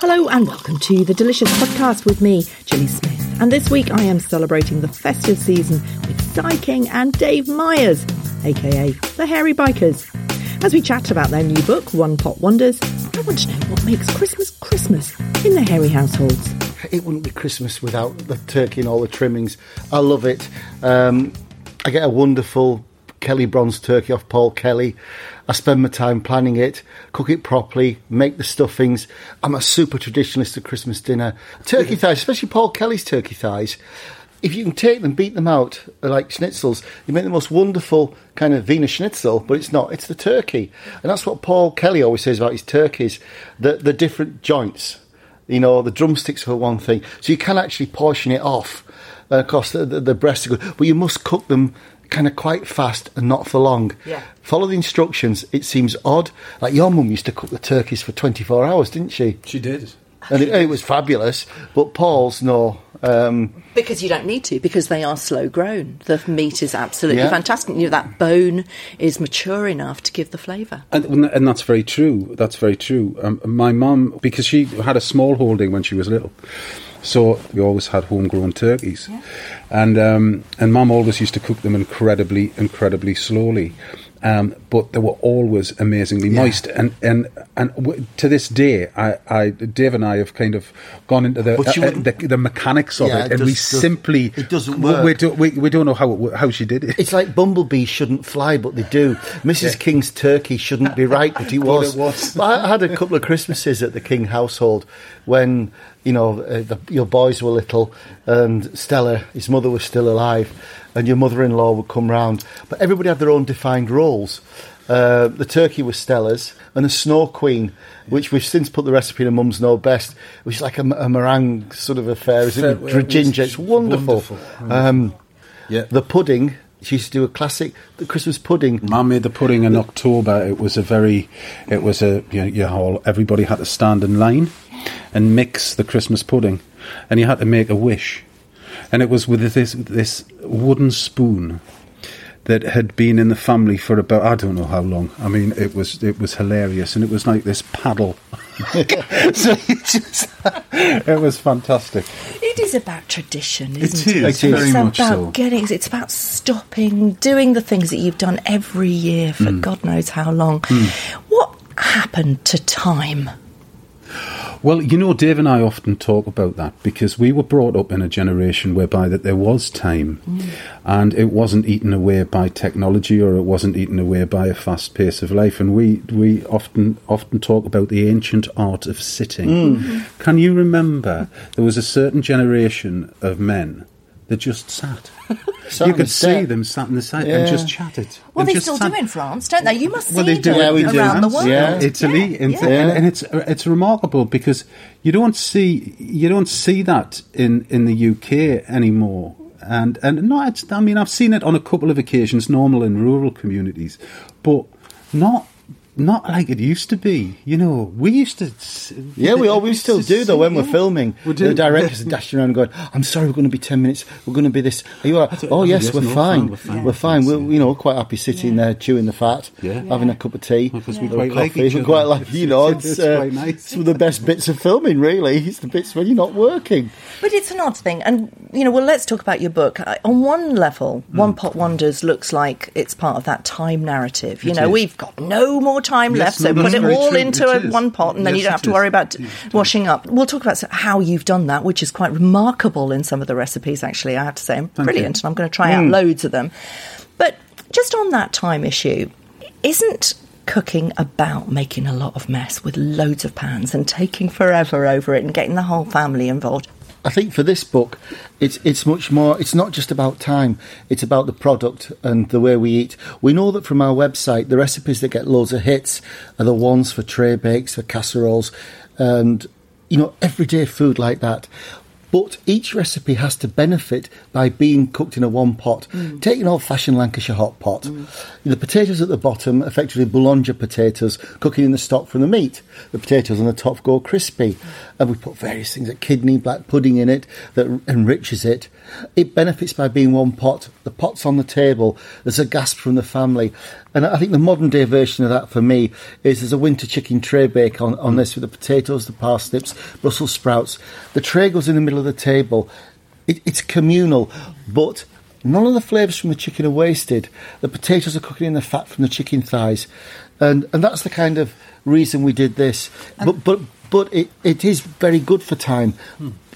Hello and welcome to the Delicious Podcast with me, Gilly Smith. And this week I am celebrating the festive season with Si King and Dave Myers, aka the Hairy Bikers. As we chat about their new book, One Pot Wonders, I want to know what makes Christmas Christmas in the Hairy households. it wouldn't be Christmas without the turkey and all the trimmings. I love it. Um, I get a wonderful Kelly bronze turkey off Paul Kelly. I spend my time planning it, cook it properly, make the stuffings. I'm a super traditionalist at Christmas dinner. Turkey thighs, especially Paul Kelly's turkey thighs. If you can take them, beat them out uh, like schnitzels, you make the most wonderful kind of Wiener Schnitzel, but it's not, it's the turkey. And that's what Paul Kelly always says about his turkeys, the, the different joints you know, the drumsticks for one thing. So you can actually portion it off. And of course, the, the, the breasts are good, but you must cook them kind of quite fast and not for long. Yeah. Follow the instructions. It seems odd. Like your mum used to cook the turkeys for 24 hours, didn't she? She did. And it, it was fabulous. But Paul's, no. Um, Because you don't need to, because they are slow grown. The meat is absolutely Yeah. fantastic. You know, that bone is mature enough to give the flavour. And, and that's very true. That's very true. Um, my mum, because she had a small holding when she was little, so we always had homegrown turkeys, and um, and mum always used to cook them incredibly, incredibly slowly. Um, but they were always amazingly moist, and and and w- to this day, I, I, Dave and I have kind of gone into the uh, uh, the, the mechanics of Yeah, it, and we does- does- simply it doesn't we- We, don't, we, we don't know how it, how she did it. it's like bumblebees shouldn't fly, but they do. Mrs. King's turkey shouldn't be right, but it was. it was. I had a couple of Christmases at the King household when you know uh, the, your boys were little, and Stella, his mother, was still alive, and your mother-in-law would come round. But everybody had their own defined roles. Uh, the turkey was Stella's, and the Snow Queen, which we've since put the recipe in a Mum's Know Best, which is like a, a meringue sort of affair, isn't it? With ginger, it's wonderful. wonderful. Um, Yeah. the pudding. She used to do a classic, the Christmas pudding. Mum made the pudding in October. It was a very, it was a, you know, you all, everybody had to stand in line and mix the Christmas pudding. And you had to make a wish. And it was with this, this wooden spoon that had been in the family for about, I don't know how long. I mean, it was, it was hilarious. And it was like this paddle. so you just, it was fantastic. It is about tradition, isn't It it? is, It is. very it's much about so. getting. It's about stopping, doing the things that you've done every year for Mm. God knows how long. What happened to time? Well, you know, Dave and I often talk about that because we were brought up in a generation whereby that there was time, mm. and it wasn't eaten away by technology or it wasn't eaten away by a fast pace of life. And we we often often talk about the ancient art of sitting. Mm. Can you remember there was a certain generation of men that just sat? Sat you on the could see step. them sat in the side Yeah. and just chatted. Well, and they just still sat- do in France, don't they? You must see well, they do them Yeah, we do. around the world. Yeah. Italy, Yeah, and, yeah. Yeah. and it's uh, it's remarkable because you don't see you don't see that in in the UK anymore. And and not I mean I've seen it on a couple of occasions, normal in rural communities, but not not like it used to be. You know, we used to. s- Yeah, we always still do though when we're filming. We do. The directors are dashing around going, "I'm sorry, we're going to be ten minutes. We're going to be this." Are you all right? Oh yes, yes, we're fine. fine, we're fine. We're fine. We're you know quite happy sitting there chewing the fat, Yeah. having a cup of tea, Because we quite like each we other. quite like you know. It's- It's, it's uh, some of the best bits of filming. Really, it's the bits when you're not working. But it's an odd thing. And, you know, well, let's talk about your book. I- On one level. One Pot Wonders looks like it's part of that time narrative. You It know, is. we've got no more time Yes, left, so no, put it all true. into It a, one pot, and then you don't have to worry about Yeah, washing up. We'll talk about how you've done that, which is quite remarkable in some of the recipes. Actually, I have to say, I'm brilliant, and I'm going to try out loads of them. But just on that time issue, isn't cooking about making a lot of mess with loads of pans and taking forever over it and getting the whole family involved? I think for this book, it's it's much more. It's not just about time. It's about the product and the way we eat. We know that from our website, the recipes that get loads of hits are the ones for tray bakes, for casseroles, and you know everyday food like that. But each recipe has to benefit by being cooked in a one pot. Mm. Take an old fashioned Lancashire hot pot. Mm. The potatoes at the bottom, effectively boulanger potatoes, cooking in the stock from the meat. The potatoes on the top go crispy. And we put various things like kidney, black pudding in it that enriches it. It benefits by being one pot. The pot's on the table. There's a gasp from the family. And I think the modern day version of that for me is there's a winter chicken tray bake on, on this with the potatoes, the parsnips, Brussels sprouts. The tray goes in the middle of the table. It, it's communal, but none of the flavours from the chicken are wasted. The potatoes are cooking in the fat from the chicken thighs. And, and that's the kind of reason we did this. But, but, but it, it is very good for time.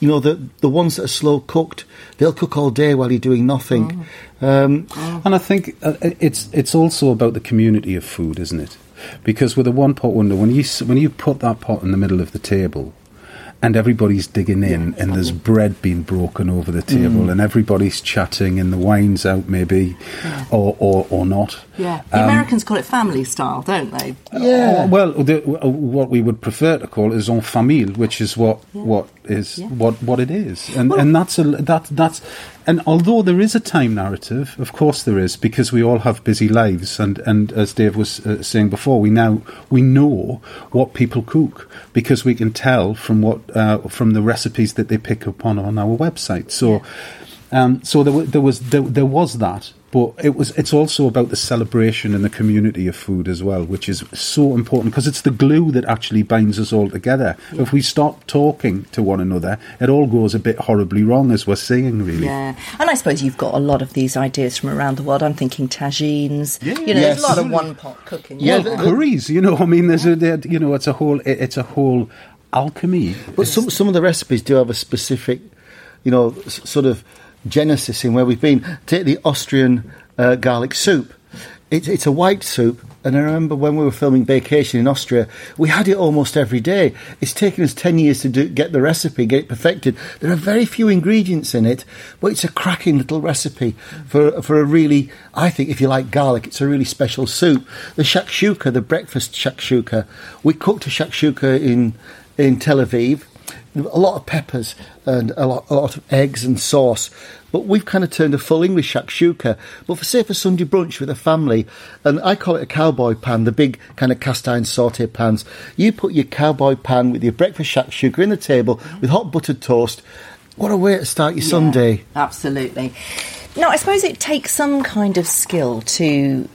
You know, the, the ones that are slow cooked, they'll cook all day while you're doing nothing. Um, And I think uh, it's it's also about the community of food, isn't it? Because with a one pot window, when you when you put that pot in the middle of the table, and everybody's digging in, and there's bread being broken over the table, and everybody's chatting, and the wine's out maybe, or, or or not. Yeah, the Americans call it family style, don't they? Oh, well, the, uh, what we would prefer to call is en famille, which is what what is what what it is, and and that's a that that's and although there is a time narrative, of course there is, because we all have busy lives, and and as Dave was uh, saying before, we now we know what people cook because we can tell from what uh, from the recipes that they pick up on on our website. So. Um, so there, there was there, there was that, but it was it's also about the celebration and the community of food as well, which is so important because it's the glue that actually binds us all together. If we stop talking to one another, it all goes a bit horribly wrong, as we're seeing, really. Yeah, and I suppose you've got a lot of these ideas from around the world. I'm thinking tagines. Yeah. you know, Yes. there's a lot of one pot cooking. Yeah, isn't the- there? Curries, you know, I mean, there's a there, you know, it's a whole it, it's a whole alchemy. But some some of the recipes do have a specific, you know, s- sort of genesis in where we've been. Take the Austrian uh, garlic soup. It's it's a white soup, and I remember when we were filming Bakeation in Austria, we had it almost every day. It's taken us ten years to do, get the recipe, get it perfected. There are very few ingredients in it, but it's a cracking little recipe for for a really, I think, if you like garlic, it's a really special soup. The shakshuka, the breakfast shakshuka, we cooked a shakshuka in in Tel Aviv a lot of peppers and a lot, a lot of eggs and sauce. But we've kind of turned a full English shakshuka. But for say for Sunday brunch with a family, and I call it a cowboy pan, the big kind of cast iron saute pans. You put your cowboy pan with your breakfast shakshuka in the table with hot buttered toast. What a way to start your Sunday! Absolutely. Now, I suppose it takes some kind of skill to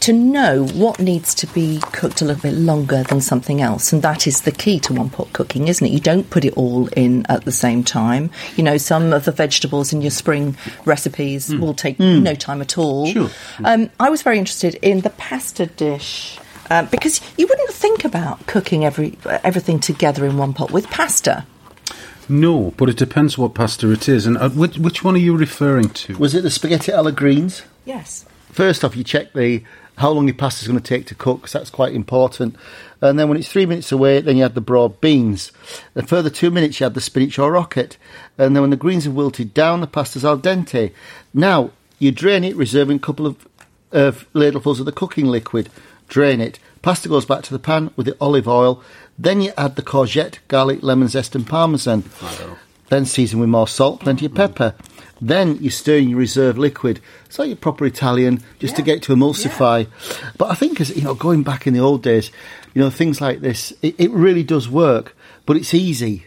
to know what needs to be cooked a little bit longer than something else, and that is the key to one pot cooking, isn't it? You don't put it all in at the same time. You know, some of the vegetables in your spring recipes will take no time at all. Sure. Um, I was very interested in the pasta dish. Uh, because you wouldn't think about cooking every everything together in one pot with pasta. No, but it depends what pasta it is, and uh, which which one are you referring to? Was it the spaghetti alla greens? Yes. First off, you check the how long your pasta's going to take to cook, 'cause that's quite important. And then when it's three minutes away, then you add the broad beans. A further two minutes, you add the spinach or rocket. And then when the greens have wilted down, the pasta's al dente. Now, you drain it, reserving a couple of, of ladlefuls of the cooking liquid. Drain it. Pasta goes back to the pan with the olive oil. Then you add the courgette, garlic, lemon zest, and parmesan. Then season with more salt, plenty of pepper. Then you stir in your reserve liquid. It's like your proper Italian, just to get to emulsify. But I think, as you know, going back in the old days, you know, things like this, it, it really does work, but it's easy.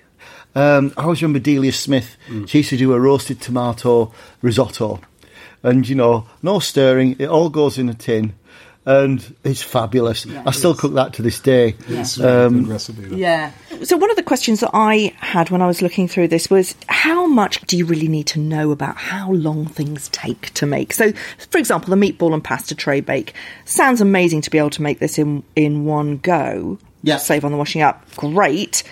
Um, I always remember Delia Smith. She used to do a roasted tomato risotto, and you know, no stirring. It all goes in a tin. And it's fabulous. I still cook that to this day. It's a really good recipe. that. Yeah. So one of the questions that I had when I was looking through this was how much do you really need to know about how long things take to make? So for example, the meatball and pasta tray bake sounds amazing to be able to make this in in one go. Yeah. Save on the washing up. Great.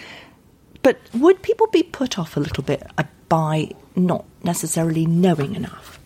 But would people be put off a little bit uh, by not necessarily knowing enough?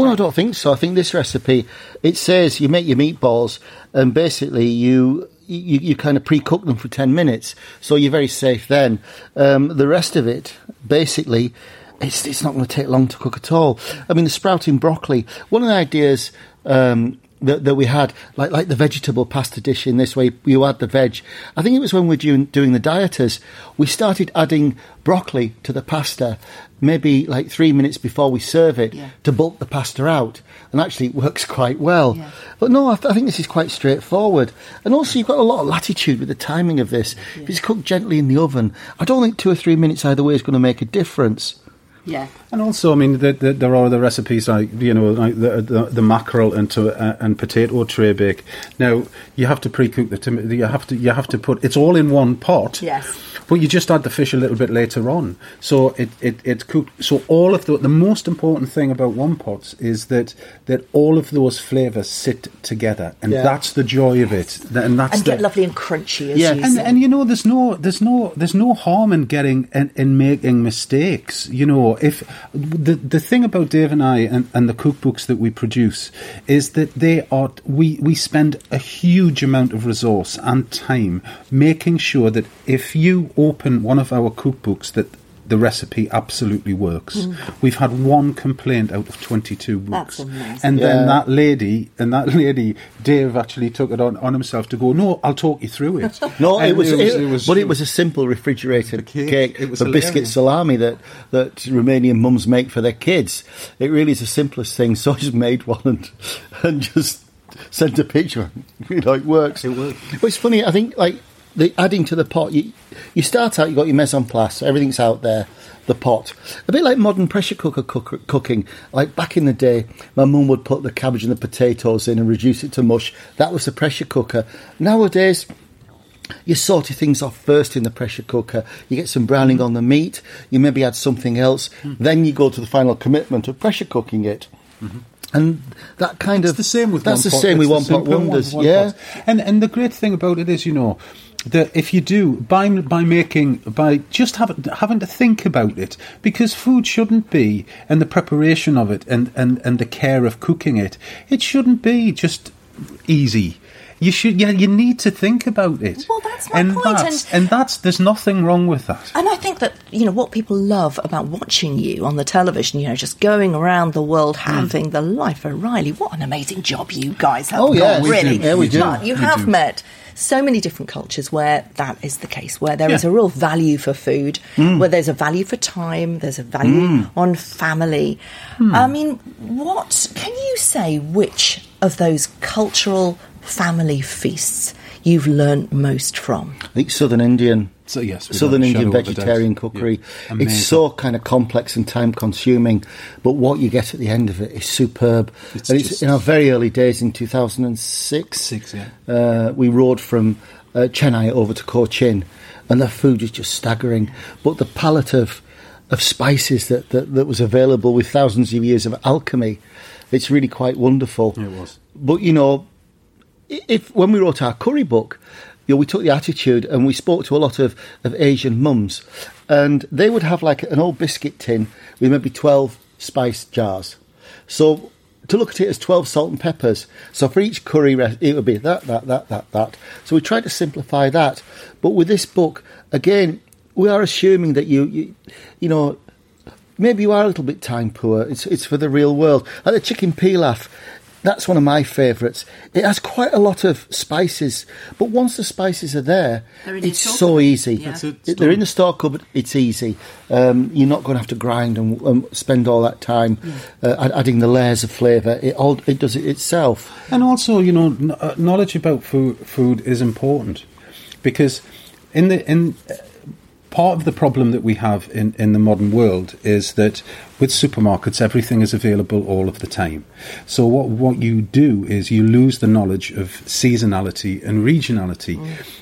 Oh, I don't think so. I think this recipe it says you make your meatballs and basically you you, you kind of pre-cook them for ten minutes, so you're very safe then. Um, the rest of it, basically, it's it's not going to take long to cook at all. I mean, the sprouting broccoli. One of the ideas. Um, that, that we had, like like the vegetable pasta dish in this way, you add the veg. I think it was when we were doing, doing the dieters, we started adding broccoli to the pasta, maybe like three minutes before we serve it Yeah. to bulk the pasta out, and actually it works quite well. Yeah. But no, I, th- I think this is quite straightforward, and also you've got a lot of latitude with the timing of this. If it's cooked gently in the oven, I don't think two or three minutes either way is going to make a difference. Yeah. And also, I mean, the, the, there are other recipes like you know, like the the, the mackerel into uh, and potato tray bake. Now you have to pre-cook the tomato. You have to you have to put it's all in one pot. Yes. But you just add the fish a little bit later on, so it, it it's cooked. So all of the the most important thing about one pots is that that all of those flavors sit together, and Yeah. that's the joy of it. And that's And the, get lovely and crunchy as Yeah, you and, and you know there's no there's no there's no harm in getting in, in making mistakes you know if the the thing about Dave and I and, and the cookbooks that we produce is that they are we we spend a huge amount of resource and time making sure that if you open one of our cookbooks that the recipe absolutely works. Mm. We've had one complaint out of 22 books. That's amazing. And then that lady, and that lady, Dave actually took it on, on himself to go, no, I'll talk you through it. No, And it was, it, but it was it a simple refrigerated The cake, cake, it was the biscuit salami that, that Romanian mums make for their kids. It really is the simplest thing. So I just made one and, and just sent a picture. You know, it works. It works. But it's funny, I think, like, the adding to the pot, you, you start out, you've got your mise en place, everything's out there, the pot. A bit like modern pressure cooker cook, cooking. Like back in the day, my mum would put the cabbage and the potatoes in and reduce it to mush. That was the pressure cooker. Nowadays, you sort your things off first in the pressure cooker. You get some browning Mm-hmm. on the meat. You maybe add something else. Hmm. Then you go to the final commitment of pressure cooking it. And that kind Mm-hmm. It's of the same with that's the pot. same with It's one pot simple one wonders. one yeah, pot. And and the great thing about it is, you know, that if you do by by making by just having having to think about it, because food shouldn't be and the preparation of it and and and the care of cooking it, it shouldn't be just easy. You should, yeah, you need to think about it. Well, that's my and point, That's, and- and that's there's nothing wrong with that. And I think that, you know, what people love about watching you on the television, you know, just going around the world Hmm. having the life of Riley. What an amazing job you guys have Oh, yeah, got, we really. do. Yeah, we do. But you We have do. met so many different cultures where that is the case, where there is Yeah. a real value for food, Mm. where there's a value for time, there's a value on family. Hmm. I mean, what can you say which of those cultural family feasts you've learnt most from? I think Southern Indian. So, yes, Southern Indian shadow of a doubt. vegetarian cookery. Amazing. It's so kind of complex and time consuming, but what you get at the end of it is superb. It's and it's in our very early days in 2006. Six, yeah. Uh, we rode from uh, Chennai over to Cochin, and the food is just staggering. But the palette of of spices that, that, that was available with thousands of years of alchemy, it's really quite wonderful. It was. But you know, if when we wrote our curry book, you know, we took the attitude and we spoke to a lot of, of Asian mums, and they would have like an old biscuit tin with maybe twelve spice jars. So to look at it as twelve salt and peppers. So for each curry, it would be that, that, that, that, that. So we tried to simplify that. But with this book, again, we are assuming that you, you, you know, maybe you are a little bit time poor. It's it's for the real world. Like the chicken pilaf, that's one of my favourites. It has quite a lot of spices, but once the spices are there, They're in your it's so cupboard. easy. Yeah. It, It- They're in the store cupboard. It's easy. Um, you're not going to have to grind and um, spend all that time uh, adding the layers of flavour. It all it does it itself. And also, you know, kn- uh, knowledge about food, food is important because in the in uh, part of the problem that we have in, in the modern world is that with supermarkets, everything is available all of the time. So what what you do is you lose the knowledge of seasonality and regionality,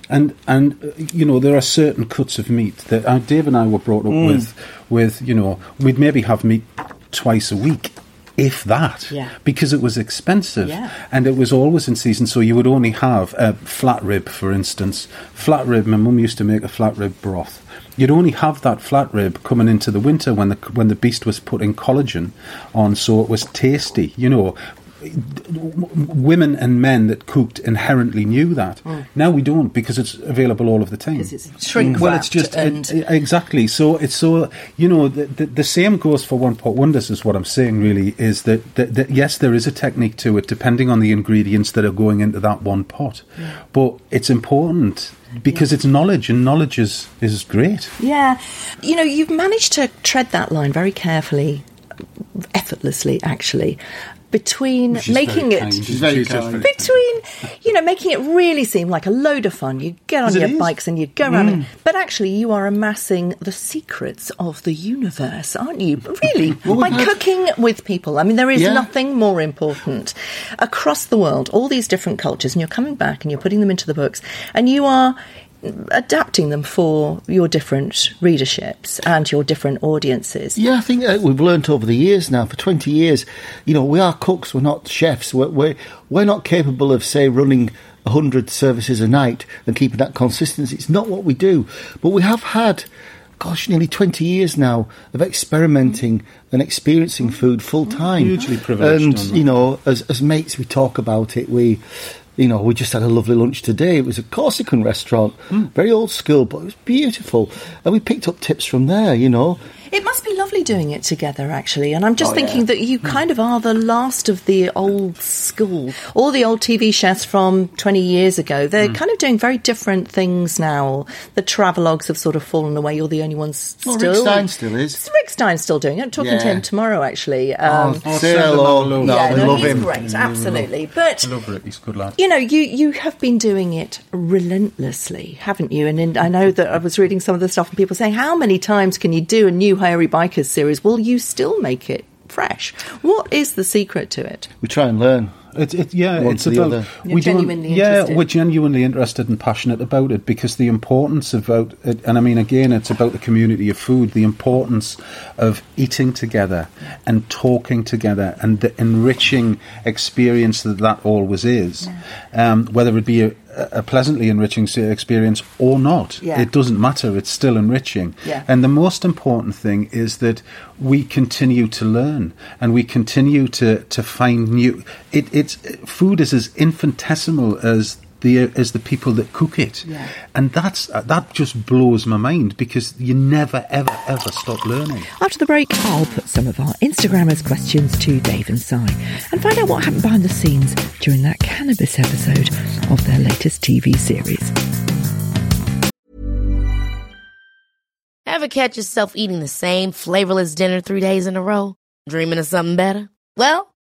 and and uh, you know there are certain cuts of meat that uh, Dave and I were brought up with with you know we'd maybe have meat twice a week. If that, Yeah. because it was expensive Yeah. and it was always in season, so you would only have a flat rib, for instance. Flat rib, my mum used to make a flat rib broth. You'd only have that flat rib coming into the winter when the when the beast was putting collagen on, so it was tasty. You know, women and men that cooked inherently knew that. Mm. Now we don't because it's available all of the time. It's shrink Well, it's just and- it- exactly. So it's so you know the, the, the same goes for one pot wonders. Is what I'm saying. Really, is that, that, that yes, there is a technique to it, depending on the ingredients that are going into that one pot. But it's important because it's knowledge, and knowledge is is great. Yeah. You know, you've managed to tread that line very carefully, effortlessly, actually, between making it. kind. She's very just kind. Between, you know, making it really seem like a load of fun. You get on your is. bikes and you go around, it. Mm. but actually, you are amassing the secrets of the universe, aren't you? Really, by cooking with people. I mean, there is Yeah. nothing more important across the world. All these different cultures, and you're coming back and you're putting them into the books, and you are adapting them for your different readerships and your different audiences. Yeah, I think uh, we've learnt over the years now. For twenty years, you know, we are cooks. We're not chefs. We're we're, we're not capable of say running hundred services a night and keeping that consistency. It's not what we do. But we have had, gosh, nearly twenty years now of experimenting and experiencing food full time. Hugely privileged And you know, as as mates, we talk about it. We. You know, we just had a lovely lunch today. It was a Corsican restaurant, hmm. very old school, but it was beautiful. And we picked up tips from there, you know. It must be lovely doing it together, actually. And I'm just Oh, thinking yeah. that you kind of are the last of the old school. All the old TV chefs from 20 years ago, Hmm. they're kind of doing very different things now. The travelogues have sort of fallen away. You're the only ones Well, still. Rick Stein still is. Rick Stein's still doing it. I'm talking to him tomorrow, actually. Um, Oh, say send him hello. hello. No, yeah, we no, love he's him. great, absolutely. But I love Rick. He's a good lad. you know, you, you have been doing it relentlessly, haven't you? And, and I know that I was reading some of the stuff and people saying, how many times can you do a new Hairy Bikers series? Will you still make it fresh? What is the secret to it? We try and learn. It, it, yeah, One it's to about other. We genuinely yeah, interested. we're genuinely interested and passionate about it because the importance about it, and I mean again, it's about the community of food. The importance of eating together and talking together and the enriching experience that that always is, um, whether it be a, a pleasantly enriching experience or not. Yeah. It doesn't matter. It's still enriching. Yeah. And the most important thing is that we continue to learn and we continue to, to find new. It, it's food is as infinitesimal as the as the people that cook it, Yeah. and that's uh, that just blows my mind because you never ever ever stop learning. After the break, I'll put some of our Instagrammers' questions to Dave and Si and find out what happened behind the scenes during that cannabis episode of their latest TV series. Ever catch yourself eating the same flavorless dinner three days in a row? Dreaming of something better? Well,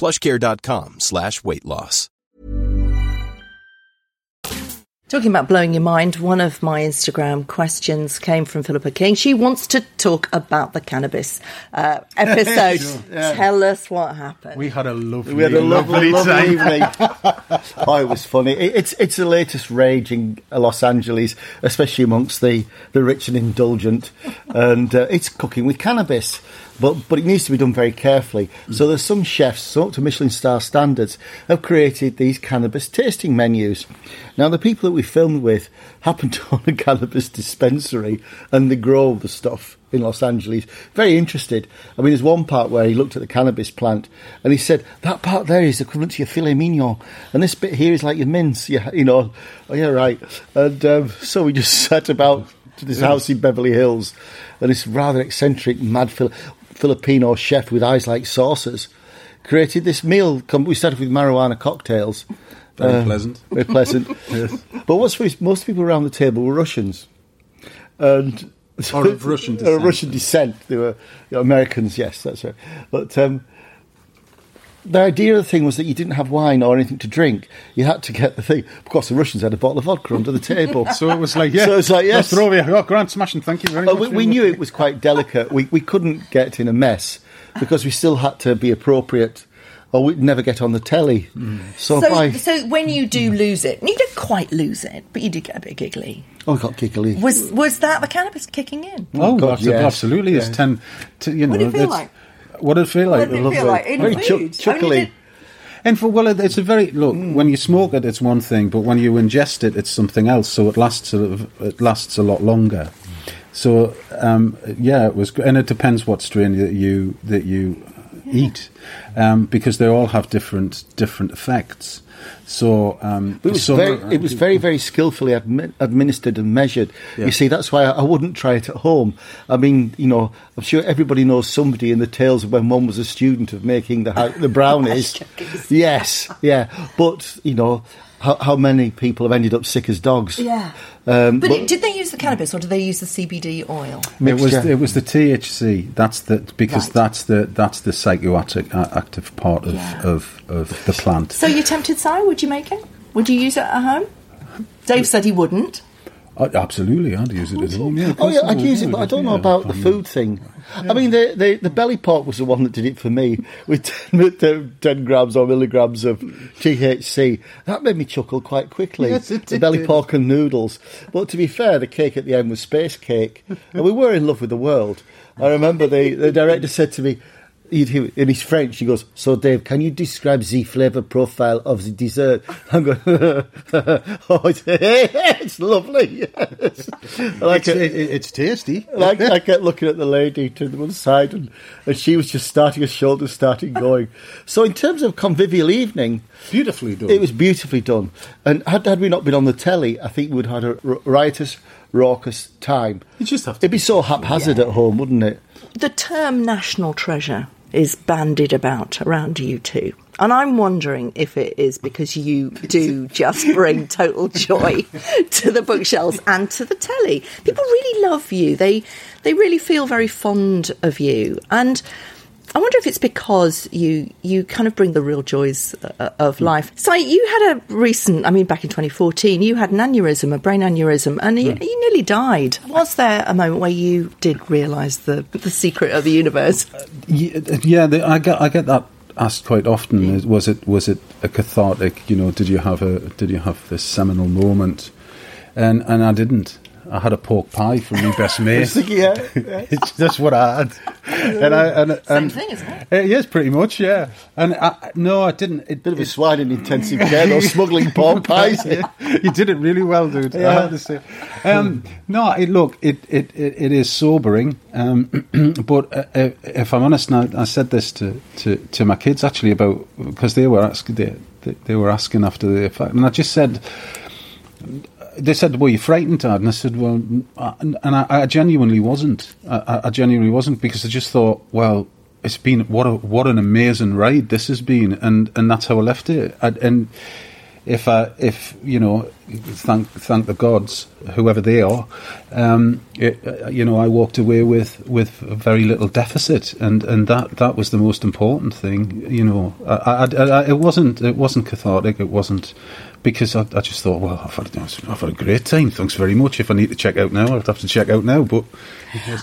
plushcare.com slash weight loss. Talking about blowing your mind, one of my Instagram questions came from Philippa King. She wants to talk about the cannabis uh, episode. Sure, yeah. Tell us what happened. We had a lovely, We had a lovely, lovely time. evening. oh, it was funny. It, it's it's the latest rage in Los Angeles, especially amongst the, the rich and indulgent, and uh, it's cooking with cannabis. But but it needs to be done very carefully. So there's some chefs, so up to Michelin star standards, have created these cannabis tasting menus. Now the people that we filmed with happen to own a cannabis dispensary, and they grow the stuff in Los Angeles. Very interested. I mean, there's one part where he looked at the cannabis plant and he said, that part there is equivalent to your filet mignon. And this bit here is like your mince. Yeah, you know, oh, yeah, right. And um, so we just sat about to this house in Beverly Hills and this rather eccentric, mad Fili- Filipino chef with eyes like saucers created this meal. We started with marijuana cocktails. Very Uh, pleasant. Very pleasant. But what's funny most people around the table were Russians. And Or of Russian descent. Russian descent. They were you know, Americans, yes, that's right. But um, the idea of the thing was that you didn't have wine or anything to drink. You had to get the thing. Of course, the Russians had a bottle of vodka under the table. So it was like, yeah. So it's like, yes. Let's throw over. Oh, Grant, smashing. Thank you very Oh, much. we, we knew it was quite delicate. We we couldn't get in a mess because we still had to be appropriate, or we'd never get on the telly. Mm. So, so, by so when you do lose it, you didn't quite lose it, but you did get a bit giggly. oh, I got giggly. Was was that the cannabis kicking in? Oh, oh God, abso- yes. absolutely. It's Yeah. ten. To, you know, What did it feel it's- like? What did it feel like? What did it feel like Very food? chuck- I mean, chuckly. And for well, it's a very look. When you smoke it, it's one thing, but when you ingest it, it's something else. So it lasts. A, it lasts a lot longer. So um, yeah, it was, gr- and it depends what strain that you that you eat, um, because they all have different different effects. So um, It was some very, it was very, very skillfully admi- administered and measured. Yeah. You see, that's why I, I wouldn't try it at home. I mean, you know, I'm sure everybody knows somebody in the tales of when one was a student of making the hou- the brownies. yes, yeah, but you know, how, how many people have ended up sick as dogs? Yeah. Um, But, but- did they use the cannabis or did they use the CBD oil? It was it was the THC. That's the because Right. that's the that's the psychoactive uh, active part of, Yeah. of, of the plant. So you tempted Si? Would you make it? Would you use it at home? Dave said he wouldn't. Uh, absolutely, I'd use it at home. Yeah, Oh yeah, I I'd use it, but I don't know about the food thing. I mean, the, the the belly pork was the one that did it for me with 10, 10 10 grams or milligrams of THC. That made me chuckle quite quickly. Yes, it the belly pork and noodles. But to be fair, the cake at the end was space cake, and we were in love with the world. I remember the the director said to me. He'd, he, in his French, he goes, So, Dave, can you describe the flavour profile of the dessert? I'm going, Oh, it's, it's lovely. Yes. I like It's, uh, it. it, it's tasty. And I, I kept looking at the lady to the one side, and, and she was just starting her shoulders, starting going. So, in terms of convivial evening, Beautifully done. it was beautifully done. And had, had we not been on the telly, I think we would have had a riotous, raucous time. You just have to. It'd be so haphazard at home, wouldn't it? The term national treasure is bandied about around you two. And I'm wondering if it is because you do just bring total joy to the bookshelves and to the telly. People really love you. They they really feel very fond of you. And I wonder if it's because you you kind of bring the real joys uh, uh of life. So you had a recent, I mean, back in 2014, you had an aneurysm, a brain aneurysm, and you, hmm. you nearly died. Was there a moment where you did realise the the secret of the universe? Uh, yeah, uh, yeah the, I get I get that asked quite often. Is- Was it was it a cathartic? You know, did you have a did you have this seminal moment? And and I didn't. I had a pork pie from my best mate. yeah, yeah. it's just what I had. And I and, Same thing, isn't it? Uh, yes, pretty much, yeah. And I, no, I didn't. It, Bit of a swine in intensive care, those smuggling pork pies. you did it really well, dude. I have to say. Um, no, it, look, it, it, it, it is sobering. Um, but uh, uh, if I'm honest, now I said this to, to, to my kids actually about because they were asking they, they, they were asking after the fact, and I just said. They said, "Were you frightened, Dad?" And I said, "Well," and I, I genuinely wasn't. I, I genuinely wasn't because I just thought, "Well, it's been what a what an amazing ride this has been," and and that's how I left it. I, and if I, if you know, thank thank the gods, whoever they are, um, it, uh, you know, I walked away with with very little deficit, and, and that, that was the most important thing. You know, I, it wasn't it wasn't cathartic. It wasn't because I, I just thought, well, I've had, I've had a great time. Thanks very much. If I need to check out now, I'd have to check out now. But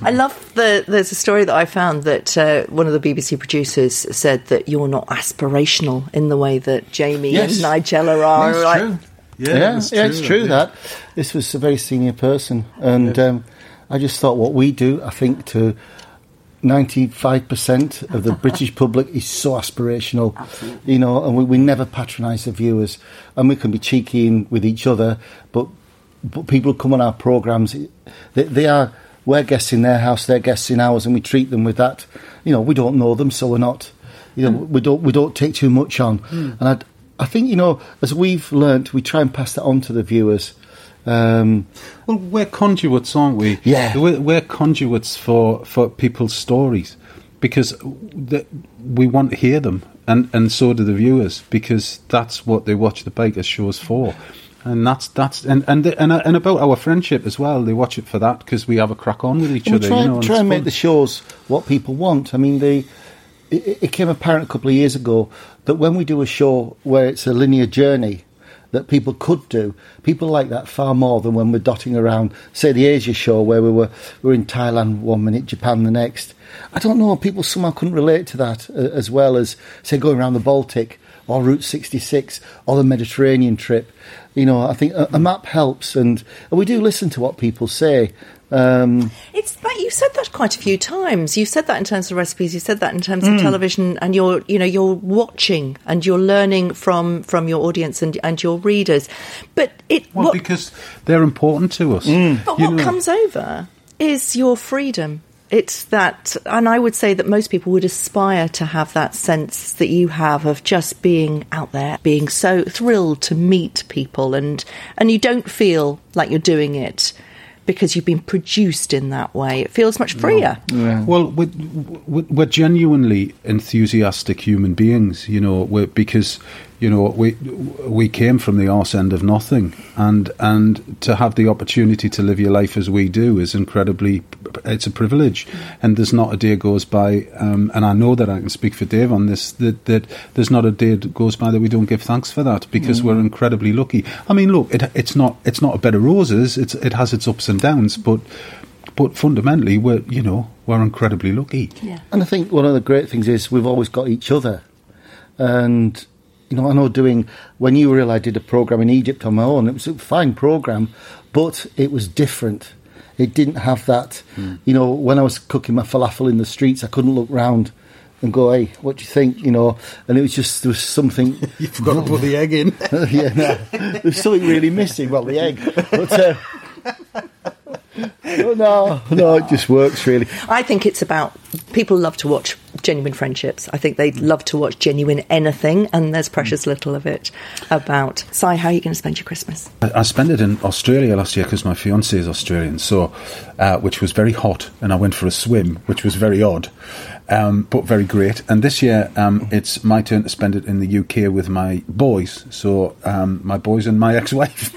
I love the. There's a story that I found that uh, one of the BBC producers said that you're not aspirational in the way that Jamie Yes. and Nigella are. That's like- true. Yeah, yeah, that's yeah, it's true, true yeah. that this was a very senior person, and um, I just thought what we do, I think, to ninety-five percent of the British public is so aspirational, you know, and we, we never patronise the viewers, and we can be cheeky in, with each other, but but people who come on our programs, they, they are. We're guests in their house, they're guests in ours, and we treat them with that. You know, we don't know them, so we're not. You know, mm. we don't we don't take too much on. Mm. And I, I think you know, as we've learnt, we try and pass that on to the viewers. Um, Well, we're conduits, aren't we? Yeah. We're, we're conduits for, for people's stories because the, we want to hear them, and, and so do the viewers because that's what they watch the Bikers shows for. And that's that's and and the, and, and about our friendship as well. They watch it for that because we have a crack on with each other. try, you know, and try it's and make the shows what people want. I mean, the it, it became apparent a couple of years ago that when we do a show where it's a linear journey that people could do, people like that far more than when we're dotting around, say, the Asia show where we were we were in Thailand one minute, Japan the next. I don't know. People somehow couldn't relate to that uh, as well as say going around the Baltic or Route 66 or the Mediterranean trip. You know, I think a, a map helps, and, and we do listen to what people say. Um, It's but you said that quite a few times. You've said that in terms of recipes. You said that in terms Mm. of television, and you're you know you're watching and you're learning from from your audience and and your readers. But it well what, because they're important to us. but You what know. comes over is your freedom. It's that, and I would say that most people would aspire to have that sense that you have of just being out there, being so thrilled to meet people, and and you don't feel like you're doing it because you've been produced in that way. It feels much freer. Well, we're, we're we're genuinely enthusiastic human beings, you know, we're, because you know we we came from the arse end of nothing, and and to have the opportunity to live your life as we do is incredibly, it's a privilege, and there's not a day goes by, um, and I know that I can speak for Dave on this that that there's not a day that goes by that we don't give thanks for that because we're incredibly lucky. I mean, look, it, it's not it's not a bed of roses. It's it has its ups and downs, but but fundamentally, we're you know we're incredibly lucky. yeah. And I think one of the great things is we've always got each other. And, you know, I know doing, when you were ill, I did a program in Egypt on my own. It was a fine program, but it was different. It didn't have that, you know, when I was cooking my falafel in the streets, I couldn't look round and go, hey, what do you think? You know, and it was just, there was something. You forgot to put the egg in. yeah, no, there's something really missing. Well, the egg. But, uh, no, no, it just works really. I think it's about people love to watch genuine friendships. I think they love to watch genuine anything, and there's precious little of it about. Si, how are you going to spend your Christmas? I, I spent it in Australia last year because my fiance is Australian, so uh, which was very hot, and I went for a swim, which was very odd, um, but very great. And this year, um, it's my turn to spend it in the UK with my boys. So um, my boys and my ex-wife.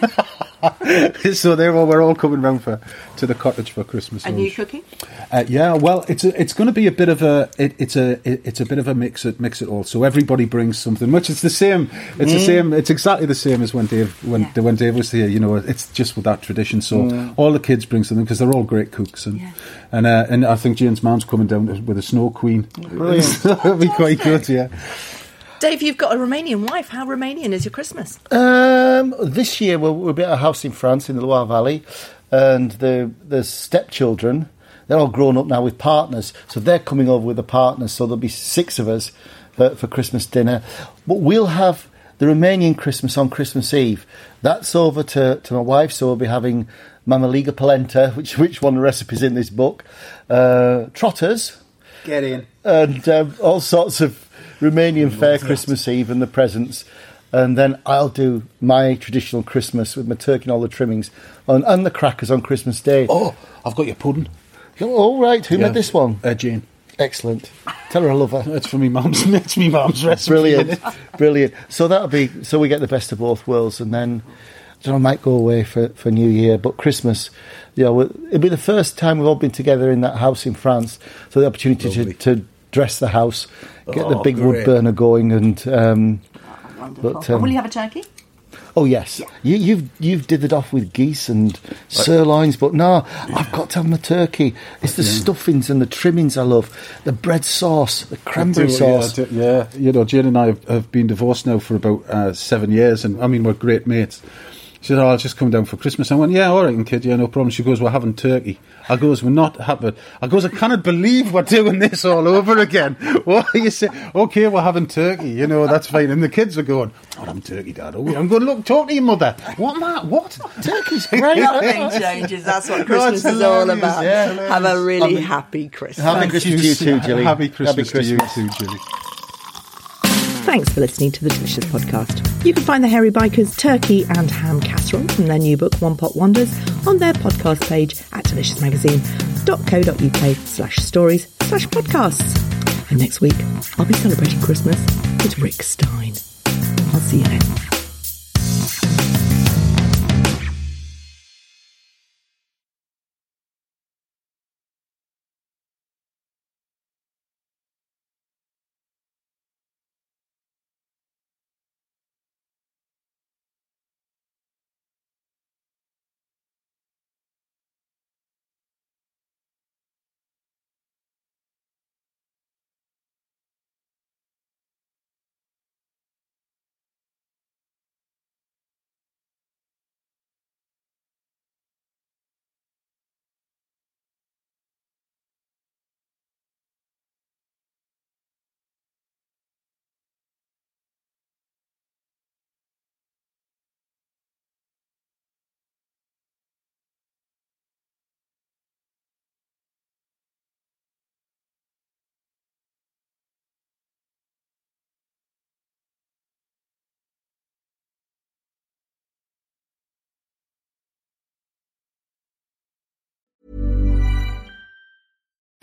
so they're all we're all coming round for to the cottage for Christmas. And lunch. you cooking? Uh, yeah, well, it's a, it's going to be a bit of a it, it's a it, it's a bit of a mix it mix it all. So everybody brings something, which is the same. It's the same. It's exactly the same as when Dave when when Dave was here. You know, it's just with that tradition. So all the kids bring something because they're all great cooks, and and uh, and I think Jane's mom's coming down with a snow queen. Brilliant, that'll be quite good. Yeah. Dave, you've got a Romanian wife. How Romanian is your Christmas? Um, this year we'll, we'll be at a house in France in the Loire Valley, and the the stepchildren they're all grown up now with partners, so they're coming over with the partners. So there'll be six of us for, for Christmas dinner. But we'll have the Romanian Christmas on Christmas Eve. That's over to, to my wife, so we'll be having Mamaliga polenta, which which one of the recipes in this book, uh, trotters, Get in. and um, all sorts of Romanian fare, Christmas Eve and the presents. And then I'll do my traditional Christmas with my turkey and all the trimmings and, and the crackers on Christmas Day. Oh, I've got your pudding. all right. Who Yeah. made this one? Uh, Jane. Excellent. Tell her I love her. It's for me mum's. It's me mum's recipe. Brilliant, brilliant. So that'll be so we get the best of both worlds, and then I don't know, I might go away for, for New Year, but Christmas, you know, it'll be the first time we've all been together in that house in France. So the opportunity to, to dress the house, get the Oh, big wood burner going, and um, Wonderful. But, And um, will you have a turkey? oh yes, you, you've you've dithered off with geese and sirloins, but no, I've got to have my turkey. It's the stuffings and the trimmings I love, the bread sauce, the cranberry do, sauce. Yeah, do- yeah, you know, Jane and I have, have been divorced now for about uh, seven years, and I mean, we're great mates. She said, "Oh, I'll just come down for Christmas." I went, "Yeah, all right, and kid, yeah, no problem." She goes, "We're having turkey." I goes, "We're not having." I goes, "I cannot believe we're doing this all over again." What are you saying? Okay, we're having turkey. You know, that's fine. And the kids are going, "Oh, I'm turkey, Dad." Oh, I'm going, to "Look, talk to your mother." What, Matt? What? Turkey's great. Nothing changes. That's what Christmas it's is all about. yeah. Have a really Happy- happy Christmas. Happy Christmas to you too, Gilly. Happy Christmas, Happy to you too, Gilly. Thanks for listening to the Delicious Podcast. You can find the Hairy Bikers turkey and ham casserole from their new book One Pot Wonders on their podcast page at deliciousmagazine.co.uk slash stories slash podcasts. And next week, I'll be celebrating Christmas with Rick Stein. I'll see you then.